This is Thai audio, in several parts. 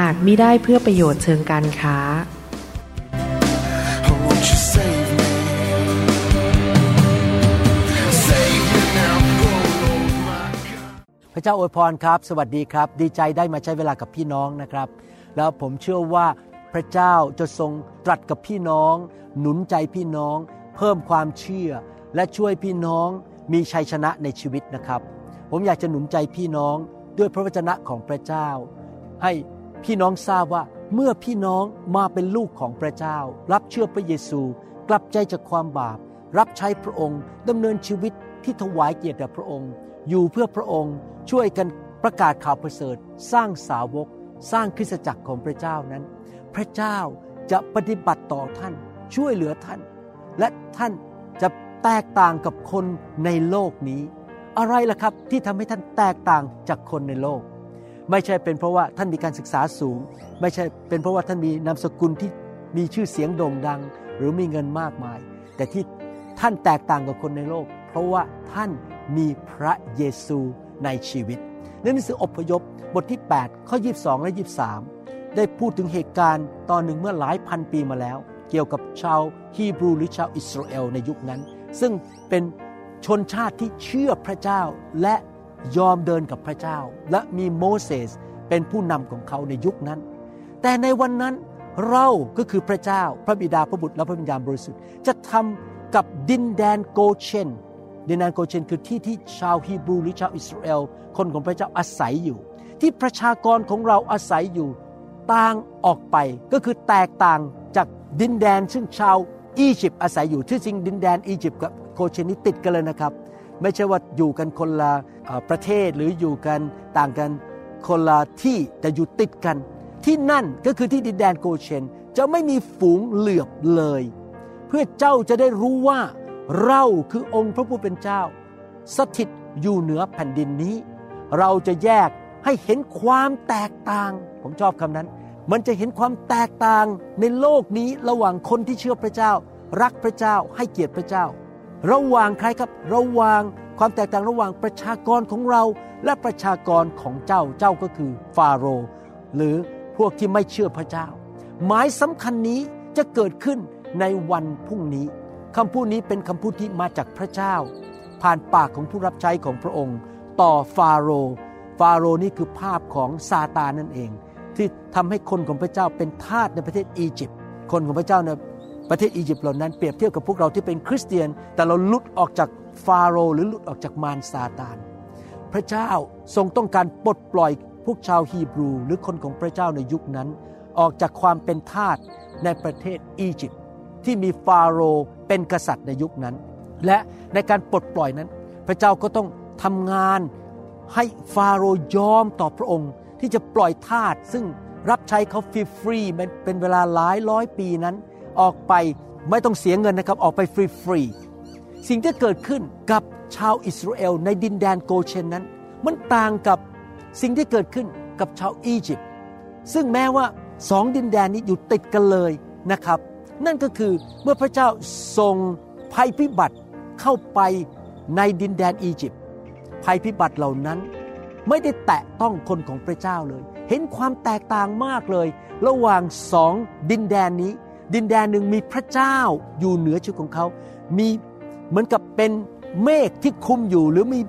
หากมิได้เพื่อประโยชน์เชิงการค้า Oh, won't you save me? Save me now, oh Lord my God. พระเจ้าอวยพรครับ สวัสดีครับ ดีใจได้มาใช้เวลากับพี่น้องนะครับ แล้วผมเชื่อว่าพระเจ้าจะทรงตรัสกับพี่น้อง หนุนใจพี่น้อง เพิ่มความเชื่อ และช่วยพี่น้องมีชัยชนะในชีวิตนะครับ ผมอยากจะหนุนใจพี่น้องด้วยพระวจนะของพระเจ้า ให้ พี่น้องทราบว่าเมื่อพี่น้องมาเป็นลูกของพระเจ้า รับเชื่อพระเยซู กลับใจจากความบาป รับใช้พระองค์ดำเนินชีวิตที่ถวายเกียรติแด่พระองค์ อยู่เพื่อพระองค์ช่วยกันประกาศข่าวประเสริฐ สร้างสาวก สร้างคริสตจักรของพระเจ้านั้น พระเจ้าจะปฏิบัติต่อท่านช่วยเหลือท่าน และท่านจะแตกต่างกับคนในโลกนี้ อะไรล่ะครับที่ทำให้ท่านแตกต่างจากคนในโลก ไม่ใช่เป็นเพราะว่าท่านมีการศึกษาสูง ไม่ใช่เป็นเพราะว่าท่านมีนามสกุลที่มีชื่อเสียงโด่งดัง หรือมีเงินมากมาย แต่ที่ท่านแตกต่างกับคนในโลก เพราะว่าท่านมีพระเยซูในชีวิตในหนังสืออพยพบทที่ 8 ข้อ 22 และ 23 ได้พูดถึงเหตุการณ์ตอนหนึ่งเมื่อหลายพันปีมาแล้ว เกี่ยวกับชาวฮีบรูหรือชาวอิสราเอลในยุคนั้น ซึ่งเป็นชนชาติที่เชื่อพระเจ้าและ ยอมเดินกับพระเจ้า และมีโมเสสเป็นผู้นำของเขาในยุคนั้น แต่ในวันนั้นเราก็คือพระเจ้าพระบิดาพระบุตรและพระวิญญาณบริสุทธิ์ จะทำกับดินแดนโกเชนดินแดนโกเชนคือที่ที่ชาวฮีบรูหรือชาวอิสราเอลคนของพระเจ้าอาศัยอยู่ ที่ประชากรของเราอาศัยอยู่ต่างออกไปก็คือแตกต่างจากดินแดน ซึ่งชาวอียิปต์อาศัยอยู่ที่จริงดินแดนอียิปต์กับโกเชนนี้ติดกันเลยนะครับ ไม่ใช่ว่าอยู่กันคนละ ประเทศหรืออยู่กันต่างกันคนละที่แต่อยู่ติดกัน ที่นั่นก็คือที่ดินแดนโกเชนจะไม่มีฝูงเหลือบเลย เพื่อเจ้าจะได้รู้ว่าเราคือองค์พระผู้เป็นเจ้า สถิตอยู่เหนือแผ่นดินนี้ เราจะแยกให้เห็นความแตกต่าง ผมชอบคำนั้น มันจะเห็นความแตกต่างในโลกนี้ระหว่างคนที่เชื่อพระเจ้า รักพระเจ้าให้เกียรติพระเจ้า ระหว่างใครครับระหว่าง ความแตกต่างระหว่างประชากรของเราและประชากรของเจ้าเจ้าก็คือฟาโรห์หรือพวกที่ไม่เชื่อพระเจ้า หมายสำคัญนี้จะเกิดขึ้นในวันพรุ่งนี้คำพูดนี้เป็นคำพูดที่มาจากพระเจ้า ผ่านปากของผู้รับใช้ของพระองค์ ต่อฟาโรห์ฟาโรห์นี่คือภาพของซาตานนั่นเอง ที่ทำให้คนของพระเจ้าเป็นทาสในประเทศอียิปต์คนของพระเจ้าใน ประเทศอียิปต์เหล่านั้นเปรียบเทียบกับพวกเราที่เป็นคริสเตียน แต่เราหลุดออกจากฟาโรหรือหลุดออกจากมารซาตาน พระเจ้าทรงต้องการปลดปล่อยพวกชาวฮีบรู หรือคนของพระเจ้าในยุคนั้น ออกจากความเป็นทาสในประเทศอียิปต์ที่มีฟาโรห์เป็นกษัตริย์ในยุคนั้น และในการปลดปล่อยนั้น พระเจ้าก็ต้องทำงานให้ฟาโรห์ยอมต่อพระองค์ ที่จะปล่อยทาสซึ่งรับใช้เขาฟรีๆเป็นเวลาหลายร้อยปีนั้น ออกไปไม่ต้องเสียเงินนะครับออกไปฟรีๆสิ่งที่เกิดขึ้นกับชาวอิสราเอลในดินแดนโกเชนนั้น มันต่างกับสิ่งที่เกิดขึ้นกับชาวอียิปต์ซึ่งแม้ว่าสองดินแดนนี้อยู่ติดกันเลยนะครับ นั่นก็คือเมื่อพระเจ้าส่งภัยพิบัติเข้าไปในดินแดนอียิปต์ภัยพิบัติเหล่านั้น ไม่ได้แตะต้องคนของพระเจ้าเลย เห็นความแตกต่างมากเลย ระหว่างสองดินแดนนี้ ดินแดนหนึ่งมีพระเจ้าอยู่เหนือชีวิตของเขา มีเหมือนกับเป็นเมฆที่คุมอยู่หรือมี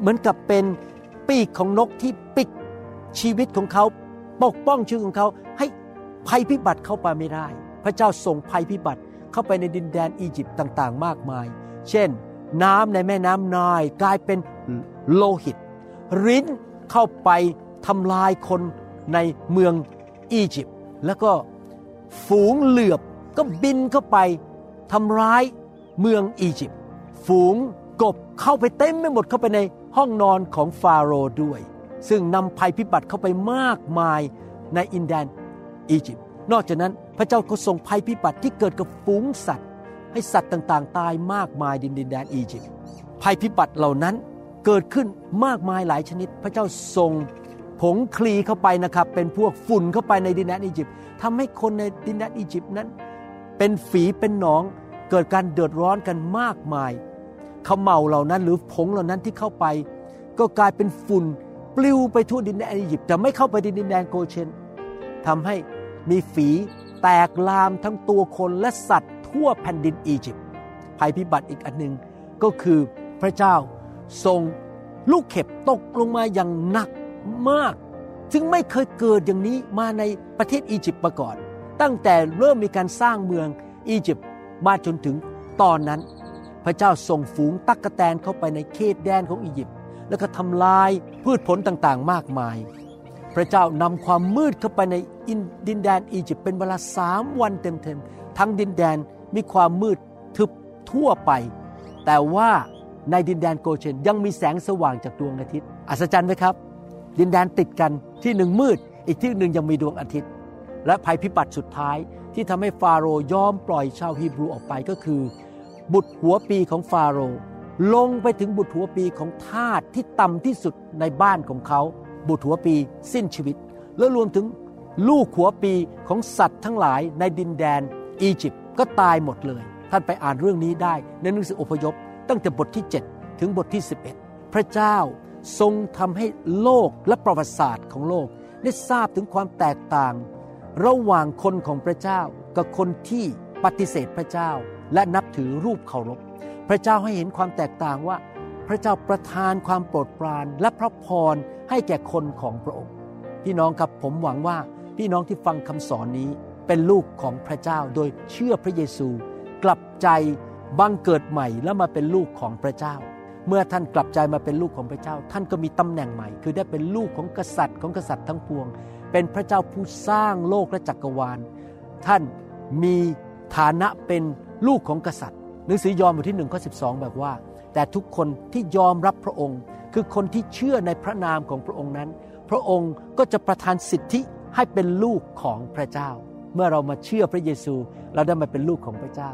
เหมือนกับเป็นปีกของนกที่ปิดชีวิตของเขาปกป้องชีวิตของเขา ให้ภัยพิบัติเข้าไปไม่ได้ พระเจ้าส่งภัยพิบัติเข้าไปในดินแดนอียิปต์ต่างๆ มากมาย เช่น น้ำในแม่น้ำนายกลายเป็นโลหิต ริ้นเข้าไปทำลายคนในเมืองอียิปต์แล้วก็ฝูงเหลือบ ก็บินเข้าไปทำร้ายเมืองอียิปต์ฝูงกบเข้าไปเต็มไปหมดเข้าไปในห้องนอนของฟาโรห์ด้วย ซึ่งนำภัยพิบัติเข้าไปมากมายในอินแดนอียิปต์นอกจากนั้นพระเจ้าก็ส่งภัยพิบัติที่เกิดกับฝูงสัตว์ ให้สัตว์ต่างๆ ตายมากมายดินดินแดนอียิปต์ภัยพิบัติเหล่านั้นเกิดขึ้นมากมายหลายชนิด พระเจ้าส่งผงคลีเข้าไปนะครับ เป็นพวกฝุ่นเข้าไปในดินแดนอียิปต์ทำให้คนในดินแดนอียิปต์นั้น เป็นฝีเป็นหนองเกิดการเดือดร้อนกันมากมายเขมเหลาเหล่านั้นหรือผงเหล่านั้นที่เข้าไป ก็กลายเป็นฝุ่นปลิวไปทั่วดินแดนอียิปต์แต่ไม่เข้าไปดินแดนโกเชนทำให้มีฝีแตกลามทั้งตัวคนและสัตว์ทั่วแผ่นดินอียิปต์ภัยพิบัติอีกอันหนึ่งก็คือพระเจ้าทรงลูกเห็บตกลงมาอย่างหนักมาก ซึ่งไม่เคยเกิดอย่างนี้มาในประเทศอียิปต์มาก่อน ตั้งแต่เริ่มมีการสร้างเมืองอียิปต์มาจนถึงตอนนั้น พระเจ้าส่งฝูงตักกะแตนเข้าไปในเขตแดนของอียิปต์แล้วก็ทำลายพืชผลต่างๆ มากมาย พระเจ้านำความมืดเข้าไปในดินแดนอียิปต์เป็นเวลาสามวันเต็มๆ ทั้งดินแดนมีความมืดทึบทั่วไป แต่ว่าในดินแดนโกเชนยังมีแสงสว่างจากดวงอาทิตย์ อัศจรรย์ไหมครับ ดินแดนติดกันที่หนึ่งมืด อีกที่หนึ่งยังมีดวงอาทิตย์ และภัยพิบัติสุดท้ายที่ทำให้ฟาโรห์ยอมปล่อยชาวฮีบรูออกไปก็คือ บุตรหัวปีของฟาโรห์ลงไปถึงบุตรหัวปีของทาสที่ต่ำที่สุดในบ้านของเขา บุตรหัวปีสิ้นชีวิต แล้วรวมถึงลูกหัวปีของสัตว์ทั้งหลายในดินแดนอียิปต์ก็ตายหมดเลย ท่านไปอ่านเรื่องนี้ได้ในหนังสืออพยพ ตั้งแต่บทที่ 7 ถึงบทที่ 11 พระเจ้าทรงทำให้โลกและประวัติศาสตร์ของโลกได้ทราบถึงความแตกต่าง ระหว่างคนของพระเจ้ากับคนที่ปฏิเสธพระเจ้าและนับถือรูปเคารพ พระเจ้าให้เห็นความแตกต่างว่า พระเจ้าประทานความโปรดปรานและพระพรให้แก่คนของพระองค์ พี่น้องครับผมหวังว่าพี่น้องที่ฟังคำสอนนี้เป็นลูกของพระเจ้าโดยเชื่อพระเยซู กลับใจบังเกิดใหม่แล้วมาเป็นลูกของพระเจ้า เมื่อท่านกลับใจมาเป็นลูกของพระเจ้า ท่านก็มีตำแหน่งใหม่ คือได้เป็นลูกของกษัตริย์ของกษัตริย์ทั้งปวง เป็นพระเจ้าผู้สร้างโลกและจักรวาล ท่านมีฐานะเป็นลูกของกษัตริย์หนังสือยอห์นบทที่หนึ่งข้อสิแบบว่า แต่ทุกคนที่ยอมรับพระองค์ คือคนที่เชื่อในพระนามของพระองค์นั้น พระองค์ก็จะประทานสิทธิให้เป็นลูกของพระเจ้า เมื่อเรามาเชื่อพระเยซูเราได้มาเป็นลูกของพระเจ้า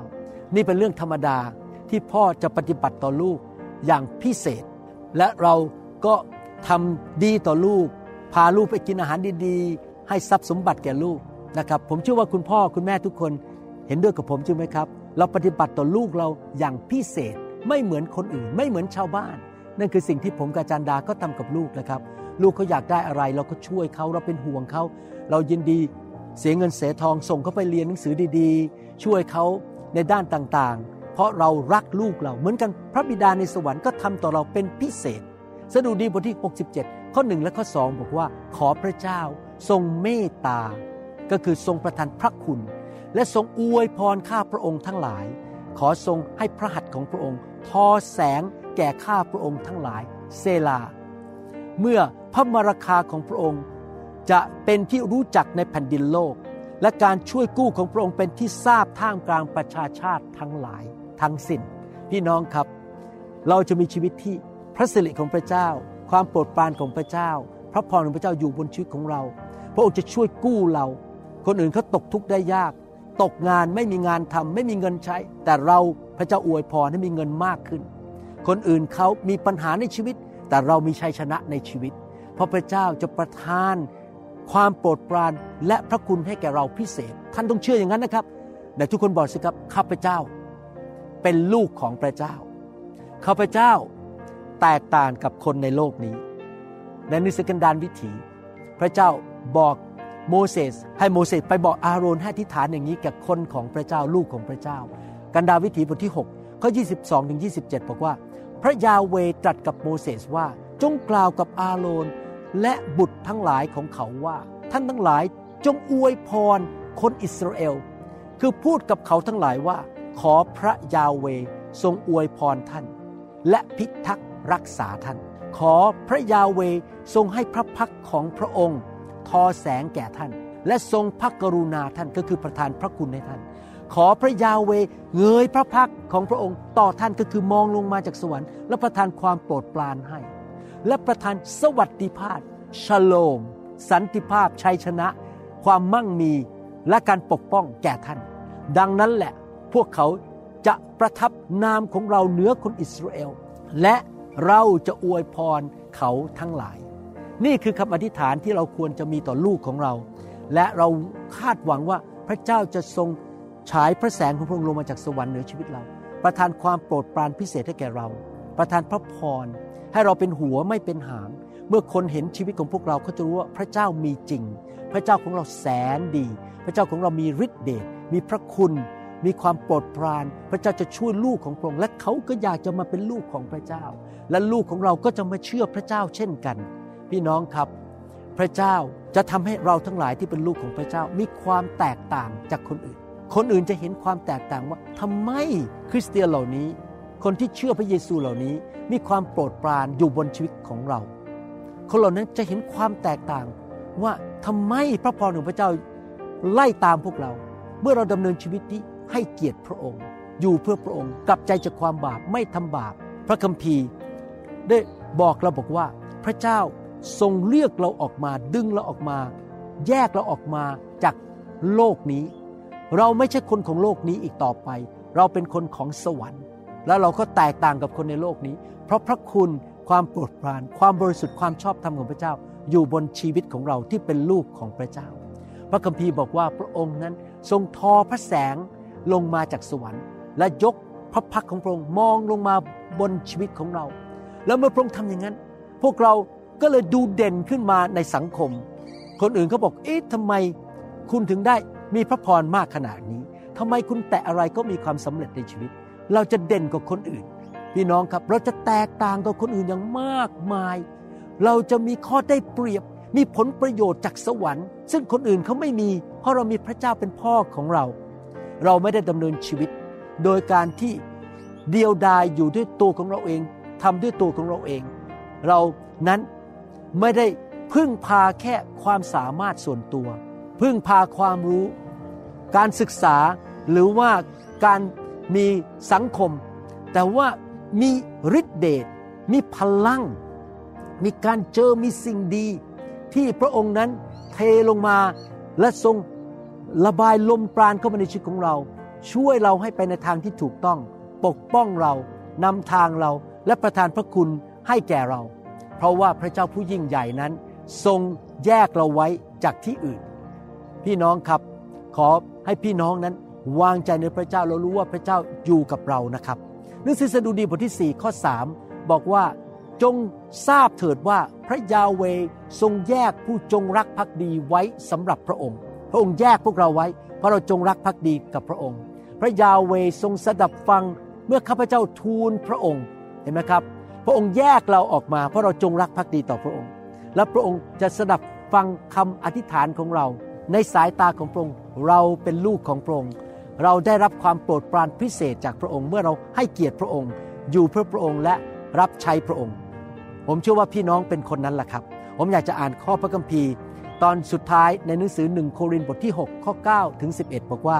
นี่เป็นเรื่องธรรมดาที่พ่อจะปฏิบัติต่อลูกอย่างพิเศษ และเราก็ทำดีต่อลูก พาลูกไปกินอาหารดีๆ ให้ทรัพย์สมบัติแก่ลูกนะครับ ผมเชื่อว่าคุณพ่อคุณแม่ทุกคนเห็นด้วยกับผมใช่ไหมครับ เราปฏิบัติต่อลูกเราอย่างพิเศษไม่เหมือนคนอื่น ไม่เหมือนชาวบ้าน นั่นคือสิ่งที่ผมกับอาจารย์ดาก็ทำกับลูกนะครับ ลูกเขาอยากได้อะไรเราก็ช่วยเขาเราเป็นห่วงเขา เรายินดีเสียเงินเสียทองส่งเขาไปเรียนหนังสือดีๆ ช่วยเขาในด้านต่างๆ เพราะเรารักลูกเราเหมือนกันพระบิดาในสวรรค์ก็ทำต่อเราเป็นพิเศษ สดุดีบทที่ 67 ข้อ1และข้อ2บอกว่า ขอพระเจ้าทรงเมตตา ก็คือทรงประทานพระคุณ และทรงอวยพรข้าพระองค์ทั้งหลาย ขอทรงให้พระหัตถ์ของพระองค์ ทอแสงแก่ข้าพระองค์ทั้งหลาย เซลา เมื่อพระมราคาของพระองค์ จะเป็นที่รู้จักในแผ่นดินโลก และการช่วยกู้ของพระองค์เป็นที่ทราบท่ามกลางประชาชาติทั้งหลายทั้งสิ้น พี่น้องครับ เราจะมีชีวิตที่พระสิริของพระเจ้า ความโปรดปรานของพระเจ้า พระพรของพระเจ้าอยู่บนชีวิตของเรา พระองค์จะช่วยกู้เรา คนอื่นเขาตกทุกข์ได้ยาก ตกงานไม่มีงานทำไม่มีเงินใช้ แต่เราพระเจ้าอวยพรให้มีเงินมากขึ้น คนอื่นเขามีปัญหาในชีวิต แต่เรามีชัยชนะในชีวิต เพราะพระเจ้าจะประทาน ความโปรดปรานและพระคุณให้แก่เราพิเศษ ท่านต้องเชื่ออย่างนั้นนะครับแต่ทุกคนบอกสิครับข้าพเจ้า เป็นลูกของพระเจ้าข้าพเจ้า แตกต่างกับคนในโลกนี้ ในนิสกันดานวิถี พระเจ้าบอกโมเสสให้โมเสสไปบอกอาโรนให้อธิษฐานอย่างนี้กับคนของพระเจ้าลูกของพระเจ้า กันดาวิถีบทที่6ข้อ22ถึง27 บอกว่า พระยาเวตรัสกับโมเสสว่าจงกล่าวกับอาโรนและบุตรทั้งหลายของเขาว่า ท่านทั้งหลายจงอวยพรคนอิสราเอล คือพูดกับเขาทั้งหลายว่า ขอพระยาเวทรงอวยพรท่าน และพิทักษ์ รักษาท่าน ขอพระยาเวทรงให้พระพักของพระองค์ ทอแสงแก่ท่าน และทรงพระกรุณาท่านก็คือประทานพระคุณให้ท่าน ขอพระยาเวเงยพระพักของพระองค์ ต่อท่านก็คือมองลงมาจากสวรรค์และประทานความโปรดปรานให้ และประทานสวัสดิภาพชโลม สันติภาพชัยชนะ ความมั่งมีและการปกป้องแก่ท่าน ดังนั้นแหละพวกเขาจะประทับนามของเราเหนือคนอิสราเอล และ เราจะอวยพรเขาทั้งหลาย นี่คือคำอธิษฐานที่เราควรจะมีต่อลูกของเรา และเราคาดหวังว่าพระเจ้าจะทรงฉายพระแสงของพระองค์ลงมาจากสวรรค์เหนือชีวิตเรา ประทานความโปรดปรานพิเศษให้แก่เรา ประทานพระพร ให้เราเป็นหัวไม่เป็นหาง เมื่อคนเห็นชีวิตของพวกเราเขาจะรู้ว่าพระเจ้ามีจริง พระเจ้าของเราแสนดี พระเจ้าของเรามีฤทธิเดช มีพระคุณ มีความโปรดปราน พระเจ้าจะช่วยลูกของพระองค์และเขาก็อยากจะมาเป็นลูกของพระเจ้า และลูกของเราก็จะมาเชื่อพระเจ้าเช่นกัน พี่น้องครับ พระเจ้าจะทำให้เราทั้งหลายที่เป็นลูกของพระเจ้ามีความแตกต่างจากคนอื่น คนอื่นจะเห็นความแตกต่างว่าทำไมคริสเตียนเหล่านี้ คนที่เชื่อพระเยซูเหล่านี้ มีความโปรดปรานอยู่บนชีวิตของเรา คนเหล่านั้นจะเห็นความแตกต่างว่าทำไมพระพรของพระเจ้าไล่ตามพวกเรา เมื่อเราดำเนินชีวิตที่ให้เกียรติพระองค์ อยู่เพื่อพระองค์กลับใจจากความบาปไม่ทำบาป พระคัมภีร์ ได้บอกเราบอกว่าพระเจ้าทรงเลือกเราออกมาดึงเราออกมา แยกเราออกมาจากโลกนี้ เราไม่ใช่คนของโลกนี้อีกต่อไป เราเป็นคนของสวรรค์ แล้วเราก็แตกต่างกับคนในโลกนี้ เพราะพระคุณความโปรดปราน ความบริสุทธิ์ความชอบธรรมของพระเจ้า อยู่บนชีวิตของเราที่เป็นลูกของพระเจ้า พระคัมภีร์บอกว่าพระองค์นั้นทรงทอพระแสงลงมาจากสวรรค์ และยกพระพักของพระองค์มองลงมาบนชีวิตของเรา แล้วเมื่อพระองค์ทำอย่างนั้น พวกเราก็เลยดูเด่นขึ้นมาในสังคม คนอื่นเขาบอก เอ๊ะทำไมคุณถึงได้มีพระพรมากขนาดนี้ทำไมคุณแตะอะไรก็มีความสำเร็จในชีวิต เราจะเด่นกว่าคนอื่น พี่น้องครับ เราจะแตกต่างกับคนอื่นอย่างมากมาย เราจะมีข้อได้เปรียบ มีผลประโยชน์จากสวรรค์ ซึ่งคนอื่นเขาไม่มี เพราะเรามีพระเจ้าเป็นพ่อของเรา เราไม่ได้ดำเนินชีวิต โดยการที่เดียวดายอยู่ด้วยตัวของเราเอง ทำด้วยตัวของเราเอง เรานั้นไม่ได้พึ่งพาแค่ความสามารถส่วนตัว พึ่งพาความรู้ การศึกษาหรือว่าการมีสังคม แต่ว่ามีฤทธิเดชมีพลัง มีการเจอมีสิ่งดี ที่พระองค์นั้นเทลงมาและทรงระบายลมปราณเข้ามาในชีวิตของเรา ช่วยเราให้ไปในทางที่ถูกต้อง ปกป้องเรานำทางเรา และประทานพระคุณให้แก่เรา เพราะว่าพระเจ้าผู้ยิ่งใหญ่นั้น ทรงแยกเราไว้จากที่อื่น พี่น้องครับขอให้พี่น้องนั้นวางใจในพระเจ้าเรารู้ว่าพระเจ้าอยู่กับเรานะครับหนังสือสดุดีบทที่ 4 ข้อ 3 บอกว่าจงทราบเถิดว่าพระยาเวทรงแยกผู้จงรักภักดีไว้สำหรับพระองค์ พระองค์แยกพวกเราไว้ เพราะเราจงรักภักดีกับพระองค์ พระยาเวทรงสดับฟังเมื่อข้าพเจ้าทูลพระองค์ เห็นไหมครับ พระองค์แยกเราออกมา เพราะเราจงรักภักดีต่อพระองค์ และพระองค์จะสดับฟังคำอธิษฐานของเรา ในสายตาของพระองค์เราเป็นลูกของพระองค์ เราได้รับความโปรดปรานพิเศษจากพระองค์ เมื่อเราให้เกียรติพระองค์ อยู่เพื่อพระองค์และรับใช้พระองค์ ผมเชื่อว่าพี่น้องเป็นคนนั้นแหละครับ ผมอยากจะอ่านข้อพระคัมภีร์ ตอนสุดท้ายในหนังสือหนึ่งโครินธ์บทที่ 6 ข้อ 9 ถึง 11 บอกว่า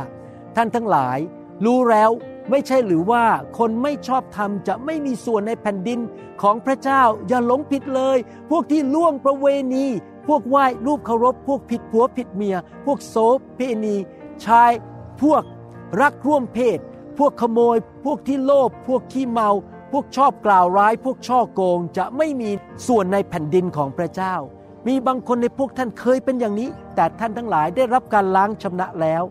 ท่านทั้งหลายรู้แล้ว ไม่ใช่หรือว่าคนไม่ชอบธรรมจะไม่มีส่วนในแผ่นดินของพระเจ้าอย่าหลงผิดเลย พวกที่ล่วงประเวณี พวกไหว้รูปเคารพ พวกผิดผัวผิดเมีย พวกโสเพณีชายพวกรักร่วมเพศ พวกขโมย พวกที่โลภพวกขี้เมา พวกชอบกล่าวร้าย พวกช่อโกงจะไม่มีส่วนในแผ่นดินของพระเจ้า มีบางคนในพวกท่านเคยเป็นอย่างนี้ แต่ท่านทั้งหลายได้รับการล้างชำระแล้ว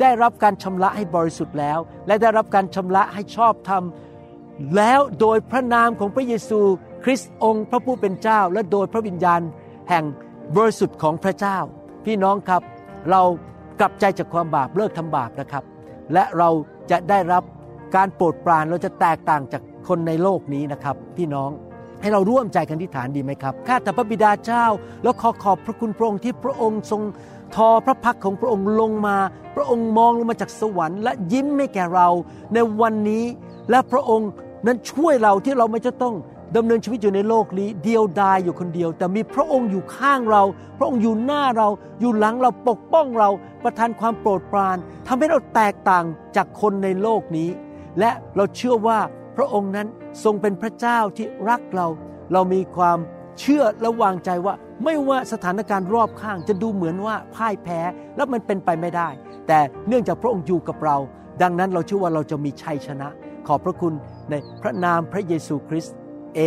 ได้รับการชำระให้บริสุทธิ์แล้ว และได้รับการชำระให้ชอบธรรมแล้วโดยพระนามของพระเยซูคริสต์องค์พระผู้เป็นเจ้า และโดยพระวิญญาณแห่งบริสุทธิ์ของพระเจ้า พี่น้องครับ เรากลับใจจากความบาปเลิกทำบาปนะครับ และเราจะได้รับการโปรดปรานเราจะแตกต่างจากคนในโลกนี้นะครับ พี่น้องให้เราร่วมใจกันที่ฐานดีไหมครับ ข้าแต่พระบิดาเจ้า แล้วขอขอบพระคุณพระองค์ที่พระองค์ทรง ทอพระพักของพระองค์ลงมา พระองค์มองลงมาจากสวรรค์และยิ้มให้แก่เราในวันนี้และพระองค์นั้นช่วยเราที่เราไม่จะต้องดำเนินชีวิตอยู่ในโลกนี้เดียวดายอยู่คนเดียว แต่มีพระองค์อยู่ข้างเรา พระองค์อยู่หน้าเราอยู่หลังเราปกป้องเราประทานความโปรดปรานทำให้เราแตกต่างจากคนในโลกนี้ และเราเชื่อว่าพระองค์นั้นทรงเป็นพระเจ้าที่รักเรา เรามีความเชื่อและวางใจว่า ไม่ว่าสถานการณ์รอบข้างจะดูเหมือนว่าพ่ายแพ้แล้วมันเป็นไปไม่ได้ แต่เนื่องจากพระองค์อยู่กับเรา ดังนั้นเราเชื่อว่าเราจะมีชัยชนะ ขอบพระคุณในพระนามพระเยซูคริสต์เอ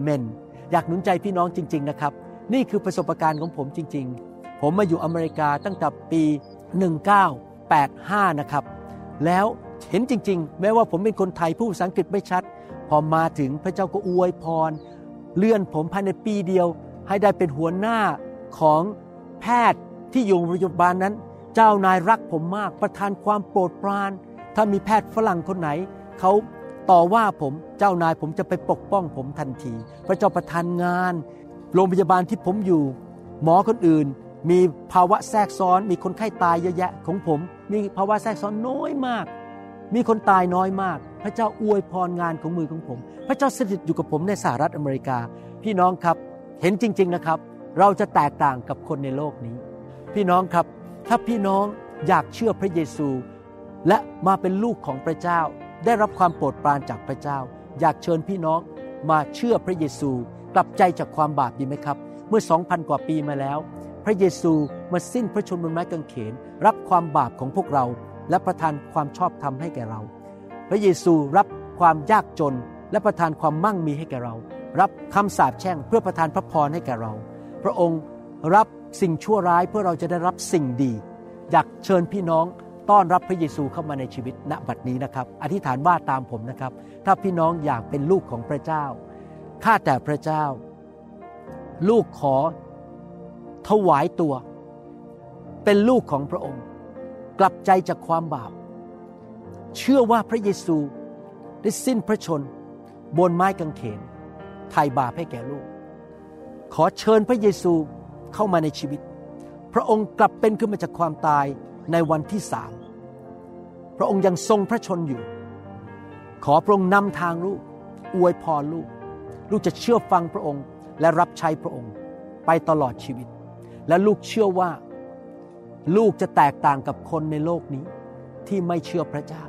เมน อยากหนุนใจพี่น้องจริง ๆนะครับ นี่คือประสบการณ์ของผมจริง ๆ ผมมาอยู่อเมริกาตั้งแต่ปี 1985 นะครับ แล้วเห็นจริง ๆ แม้ว่าผมเป็นคนไทยผู้ภาษาอังกฤษไม่ชัด พอมาถึงพระเจ้าก็อวยพร เลื่อนผมภายในปีเดียว ให้ได้เป็นหัวหน้าของแพทย์ที่อยู่โรงพยาบาลนั้น เจ้านายรักผมมากประทานความโปรดปราน ถ้ามีแพทย์ฝรั่งคนไหนเขาต่อว่าผมเจ้านายผมจะไปปกป้องผมทันที พระเจ้าประทานงาน โรงพยาบาลที่ผมอยู่ หมอคนอื่น มีภาวะแทรกซ้อน มีคนไข้ตายเยอะแยะของผม มีภาวะแทรกซ้อนน้อยมาก มีคนตายน้อยมาก พระเจ้าอวยพรงานของมือของผม พระเจ้าสถิตอยู่กับผมในสหรัฐอเมริกา พี่น้องครับ เห็นจริง ๆนะครับ เราจะแตกต่างกับคนในโลกนี้ พี่น้องครับ ถ้าพี่น้องอยากเชื่อพระเยซู และมาเป็นลูกของพระเจ้า ได้รับความโปรดปรานจากพระเจ้า อยากเชิญพี่น้องมาเชื่อพระเยซู กลับใจจากความบาปดีไหมครับ เมื่อ2,000กว่าปีมาแล้ว พระเยซูมาสิ้นพระชนม์บนไม้กางเขน รับความบาปของพวกเรา และประทานความชอบธรรมให้แก่เรา พระเยซูรับความยากจนและประทานความมั่งมีให้แก่เรา รับคำสาปแช่งเพื่อประทานพระพรให้แก่เรา พระองค์รับสิ่งชั่วร้ายเพื่อเราจะได้รับสิ่งดี อยากเชิญพี่น้องต้อนรับพระเยซูเข้ามาในชีวิตณบัดนี้นะครับ อธิษฐานว่าตามผมนะครับ ถ้าพี่น้องอยากเป็นลูกของพระเจ้า ข้าแต่พระเจ้า ลูกขอถวายตัว เป็นลูกของพระองค์ กลับใจจากความบาป เชื่อว่าพระเยซูได้สิ้นพระชน บนไม้กางเขน ไถ่บาปให้แก่ลูก ขอเชิญพระเยซูเข้ามาในชีวิต พระองค์กลับเป็นขึ้นมาจากความตายในวันที่สามพระองค์ยังทรงพระชนอยู่ ขอพระองค์นำทางลูก อวยพรลูก ลูกจะเชื่อฟังพระองค์และรับใช้พระองค์ ไปตลอดชีวิต และลูกเชื่อว่า ลูกจะแตกต่างกับคนในโลกนี้ที่ไม่เชื่อพระเจ้า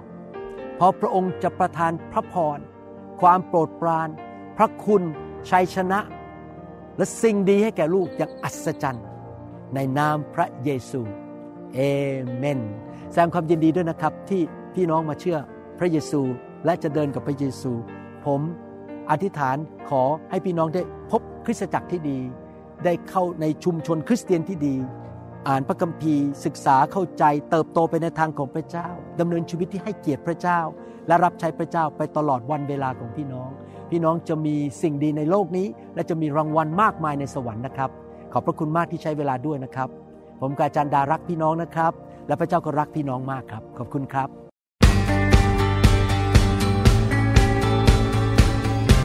เพราะพระองค์จะประทานพระพรความโปรดปราน พระคุณชัยชนะ และสิ่งดีให้แก่ลูกอย่างอัศจรรย์ในนามพระเยซูเอเมนแสดงความยินดีด้วยนะครับที่พี่น้องมาเชื่อพระเยซูและจะเดินกับพระเยซู ผมอธิษฐานขอให้พี่น้องได้พบคริสตจักรที่ดี ได้เข้าในชุมชนคริสเตียนที่ดี อ่านพระคัมภีร์ศึกษาเข้าใจเติบโตไปในทางของพระเจ้าดำเนินชีวิตที่ให้เกียรติพระเจ้า และรับใช้พระเจ้าไปตลอดวันเวลาของพี่น้อง พี่น้องจะมีสิ่งดีในโลกนี้ และจะมีรางวัลมากมายในสวรรค์นะครับ ขอบพระคุณมากที่ใช้เวลาด้วยนะครับ ผมกบอาจารย์ดารักพี่น้องนะครับ และพระเจ้าก็รักพี่น้องมากครับ ขอบคุณครับ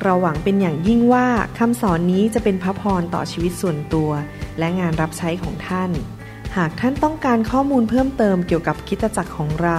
เราหวังเป็นอย่างยิ่งว่าคำสอนนี้จะเป็นพระพรต่อชีวิตส่วนตัว และงานรับใช้ของท่าน หากท่านต้องการข้อมูลเพิ่มเติมเกี่ยวกับคิดจักรของเรา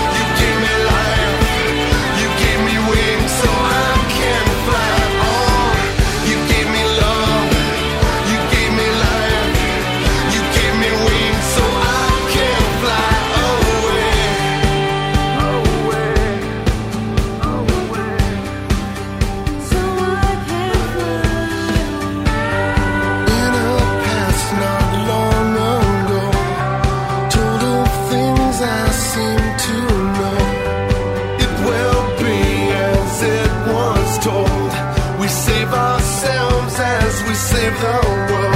save the world.